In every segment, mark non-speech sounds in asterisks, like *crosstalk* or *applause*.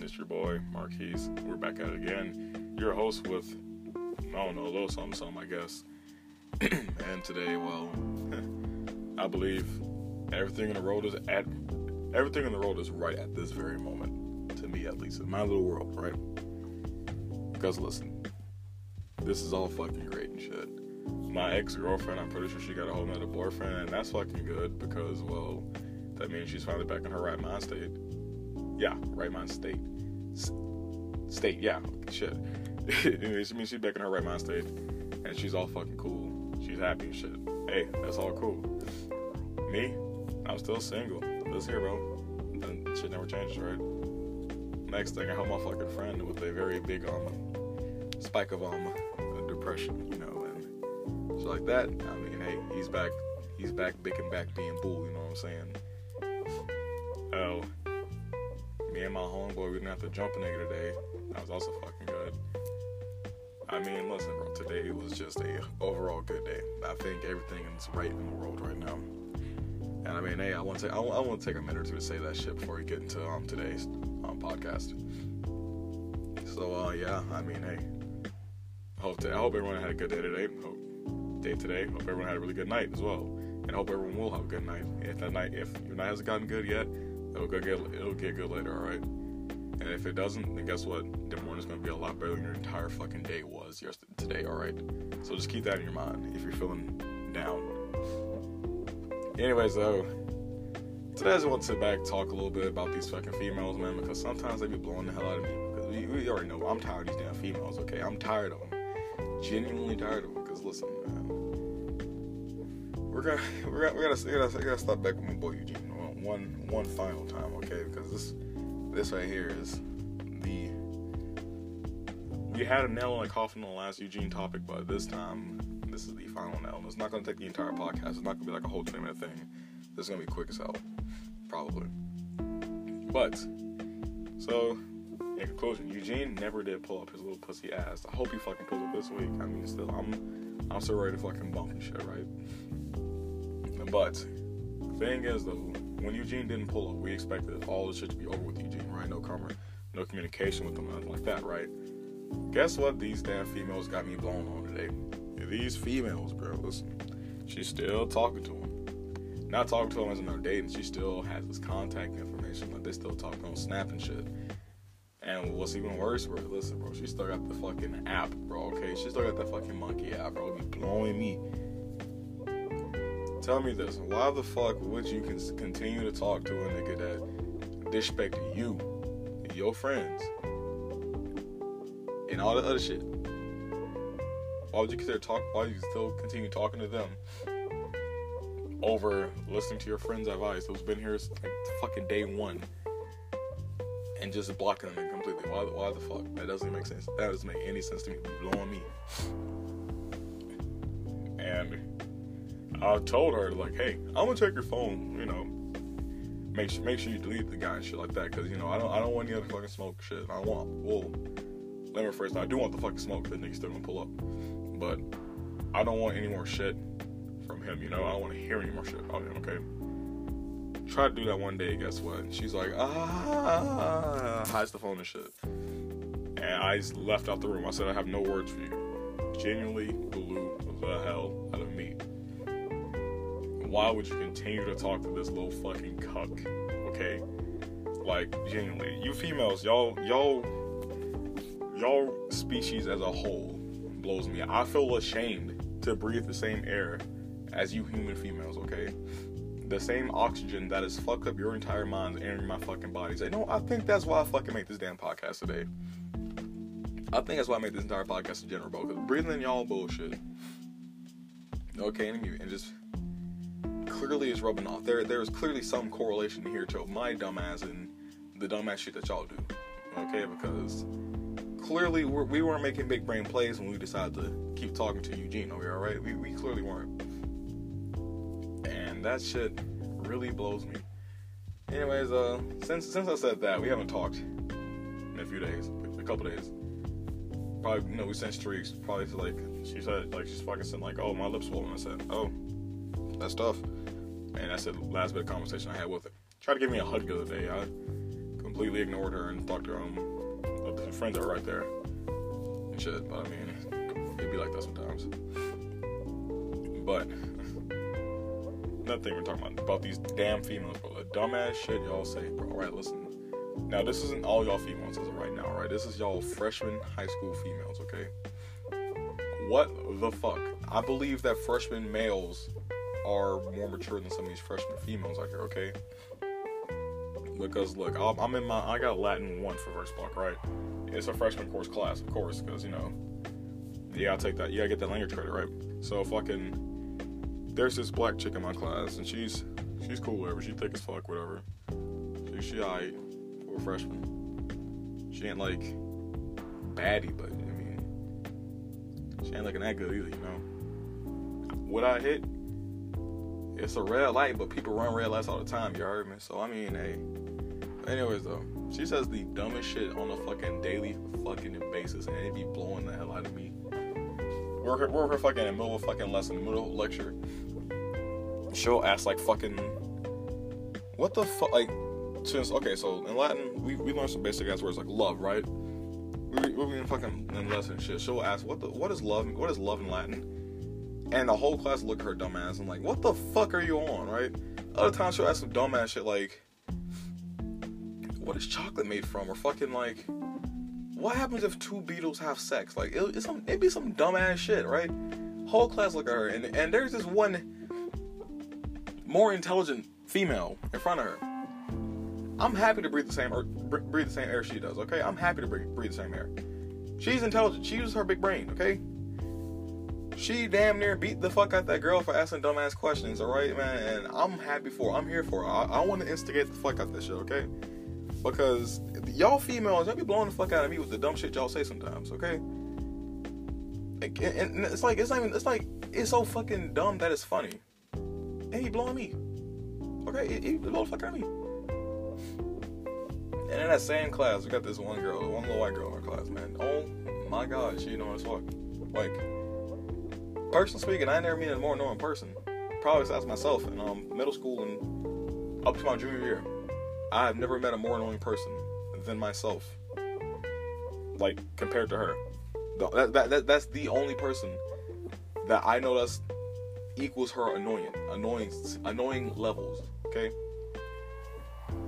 everyone? It's your boy, Marquise. We're back at it again. Your host with, I don't know, a little something, something, I guess. *clears throat* and today, well, *laughs* I believe everything in the road is at, everything in the road is right at this very moment. To me, at least, in my little world, right? Because listen, this is all fucking great and shit. My ex girlfriend, I'm pretty sure she got a whole nother boyfriend, and that's fucking good because, well, that means she's finally back in her right mind state. Yeah, right mind state. S- state, yeah, shit. *laughs* it means she's back in her right mind state, and she's all fucking cool. She's happy and shit. Hey, that's all cool. Me, I'm still single. This here, bro. And shit never changes, right? Next thing, I help my fucking friend with a very big um spike of um depression, you know, and shit like that. I mean, hey, he's back. He's back, big and back, being bull. You know what I'm saying? Oh, me and my homeboy, we didn't have to jump a nigga today. That was also fucking good. I mean, listen, bro. Today was just a overall good day. I think everything is right in the world right now. And I mean, hey, I want to, I, I want to take a minute or two to say that shit before we get into um today's um podcast. So uh, yeah, I mean, hey, hope to, I hope everyone had a good day today. Hope day today. Hope everyone had a really good night as well, and hope everyone will have a good night. If that night, if your night hasn't gotten good yet, it'll get it'll get good later. All right. And if it doesn't, then guess what? The morning's gonna be a lot better than your entire fucking day was yesterday today. All right. So just keep that in your mind if you're feeling down. Anyways, though, today I just want to sit back talk a little bit about these fucking females, man, because sometimes they be blowing the hell out of me. Because we, we already know I'm tired of these damn females. Okay, I'm tired of them. Genuinely tired of them. Because listen, man, we're gonna *laughs* we're gonna we gotta, we gotta, we gotta stop back with my boy Eugene one one final time, okay? Because this this right here is the we had a nail in the coffin on the last Eugene topic, but this time this is the final nail. It's not gonna take the entire podcast. It's not gonna be like a whole twenty minute thing. This is gonna be quick as hell, probably. But so in conclusion, Eugene never did pull up his little pussy ass. I hope he fucking pulls up this week. I mean, still, I'm I'm still ready to fucking bump and shit, right? But thing is though, when Eugene didn't pull up, we expected all the shit to be over with Eugene, right? No camera, no communication with him, nothing like that, right? Guess what? These damn females got me blown on today. These females, bro, listen, she's still talking to him. Not talking to him as in they're dating. She still has his contact information. Like they still talking on Snap and shit. And what's even worse, bro? Listen, bro, she still got the fucking app, bro. Okay, she still got that fucking monkey app, bro. Be blowing me. Tell me this: Why the fuck would you continue to talk to a nigga that disrespect you, your friends, and all the other shit? Why would you consider talk? Why you still continue talking to them over listening to your friend's advice who's been here like fucking day one? and just blocking them completely. Why, why the fuck? That doesn't make sense. That doesn't make any sense to me. blowing me. And I told her like, hey, I'm gonna check your phone. You know, make sure make sure you delete the guy and shit like that. Cause you know I don't I don't want any other fucking smoke shit. I want well, let me first. I do want the fucking smoke. That nigga still gonna pull up, but I don't want any more shit from him. You know, I don't want to hear any more shit about him. Okay Try to do that one day. Guess what? She's like, ah, hides the phone and shit. And I left out the room. I said, I have no words for you. Genuinely blew the hell. Why would you continue to talk to this little fucking cuck? Okay, like genuinely, you females, y'all, y'all, y'all species as a whole blows me. I feel ashamed to breathe the same air as you human females. Okay the same oxygen that has fucked up your entire mind entering my fucking body. Say, no, I think that's why I fucking make this damn podcast today. I think that's why I made this entire podcast in general, bro. Because breathing in y'all bullshit. Okay, and just clearly is rubbing off. There, there is clearly some correlation here to my dumbass and the dumbass shit that y'all do. Okay, because clearly we're, we were not making big brain plays when we decided to keep talking to Eugene over here. All right, we, we clearly weren't and that shit really blows me. Anyways, uh, since since I said that, we haven't talked in a few days, a couple days. Probably, you know, we sent streaks. Probably like she said, like she's fucking said, like, oh, my lips swollen. I said, oh, that's tough. And that's the last bit of conversation I had with her. Tried to give me a hug the other day. I completely ignored her and talked to her um her friends that were right there and shit. But I mean, it'd be like that sometimes. But another thing we're talking about about these damn females, bro. The dumbass shit y'all say, bro. All right, listen. Now this isn't all y'all females as of right now, right? This is y'all freshman high school females, okay? What the fuck? I believe that freshman males are more mature than some of these freshman females out here, okay? Because look, I'm in my I got Latin one for first block, right? It's a freshman course class, of course, because you know, yeah, I take that, yeah, gotta get that language credit, right? So fucking, there's this black chick in my class, and she's she's cool, whatever. She thick as fuck, whatever. She she alright for a freshman. She ain't like baddie, but I mean, she ain't looking that good either, you know. Would I hit? It's a red light, but people run red lights all the time. You heard me? So I mean, hey. Anyways, though, she says the dumbest shit on a fucking daily fucking basis, and it be blowing the hell out of me. We're we're, we're fucking in the middle of fucking lesson, in the middle of lecture. She'll ask like fucking, what the fuck, like, since okay, so in Latin we we learned some basic ass words like love, right? We we in fucking in lesson shit. She'll ask what the what is love? What is love in Latin? And the whole class look at her dumbass and like, what the fuck are you on, right? Other times she'll ask some dumbass shit like, what is chocolate made from? Or fucking like, what happens if two beetles have sex? Like, it, it's some, it'd be some dumbass shit, right? Whole class look at her, and and there's this one more intelligent female in front of her. I'm happy to breathe the same breathe the same air she does. Okay, I'm happy to breathe, breathe the same air. She's intelligent. She uses her big brain. Okay, she damn near beat the fuck out that girl for asking dumbass questions, alright, man? And I'm happy for her. I'm here for her. I, I want to instigate the fuck out this shit, okay? Because y'all females, y'all be blowing the fuck out of me with the dumb shit y'all say sometimes, okay? And, and it's like, it's not even, it's like, it's so fucking dumb that it's funny. And he blowing me. Okay, he, he blowing the fuck out of me. And in that same class, we got this one girl, one little white girl in our class, man. Oh my god, she know as fuck. Like, personally speaking, I never met a more annoying person. Probably besides myself in um, middle school and up to my junior year. I've never met a more annoying person than myself. Like compared to her, that, that, that that's the only person that I know that's equals her annoying, annoying, annoying levels. Okay.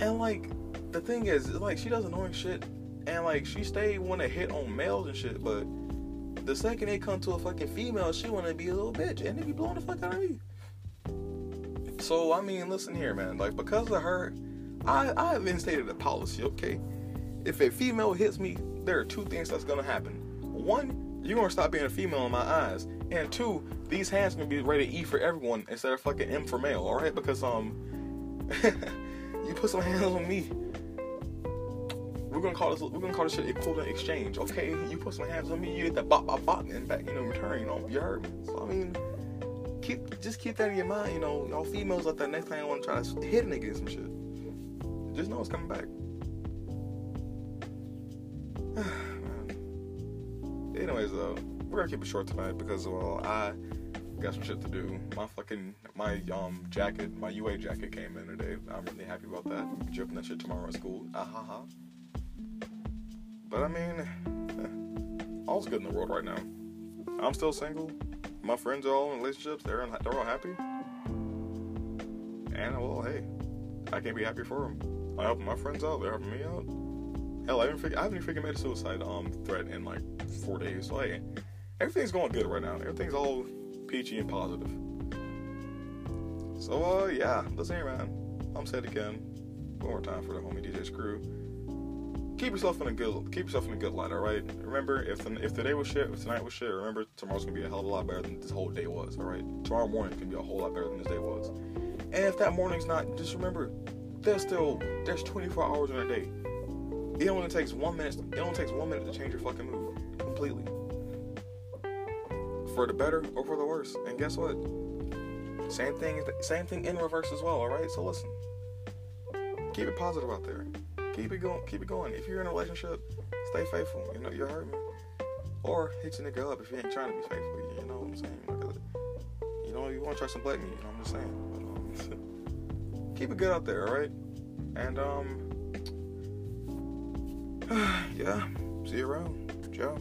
And like the thing is, like she does annoying shit, and like she stayed want to hit on males and shit, but the second they come to a fucking female, she wanna be a little bitch, and they be blowing the fuck out of me. So I mean, listen here, man. Like because of her, I I have instated a policy. Okay, if a female hits me, there are two things that's gonna happen. One, you're gonna stop being a female in my eyes, and two, these hands gonna be ready E for everyone instead of fucking M for male. All right, because um, *laughs* you put some hands on me, we're gonna call this we're gonna call this shit equivalent exchange. Okay, you put some hands on me, you get that bop bop bop and back, you know, return, you know, you heard me. So I mean keep just keep that in your mind, you know, y'all females out there next time you wanna try to hit a nigga and some shit. Just know it's coming back. *sighs* Anyways though, we're gonna keep it short tonight because well I got some shit to do. My fucking my um jacket, my UA jacket came in today. I'm really happy about that. Dripping that shit tomorrow at school. Ah ha ha. But I mean, *laughs* all's good in the world right now. I'm still single. My friends are all in relationships. They're in, they're all happy. And well, hey, I can't be happy for them. I help my friends out. They're helping me out. Hell, I haven't, I haven't even made a suicide um threat in like four days. So hey, everything's going good right now. Everything's all peachy and positive. So uh yeah, listen here, man. I'm said again. One more time for the homie DJ's crew keep yourself in a good keep yourself in a good light. All right. Remember, if the, if today was shit, if tonight was shit, remember tomorrow's gonna be a hell of a lot better than this whole day was. All right. Tomorrow morning can be a whole lot better than this day was. And if that morning's not, just remember, there's still there's 24 hours in a day. It only takes one minute. It only takes one minute to change your fucking mood completely, for the better or for the worse. And guess what? Same thing. Same thing in reverse as well. All right. So listen. Keep it positive out there keep it going. Keep it going. If you're in a relationship, stay faithful. You know, you're hurting, Or hit your nigga up if you ain't trying to be faithful. You know what I'm saying? Like, you know, you want to try some black meat. You know what I'm just saying. But, um, *laughs* keep it good out there, all right? And um, *sighs* yeah, see you around. Ciao.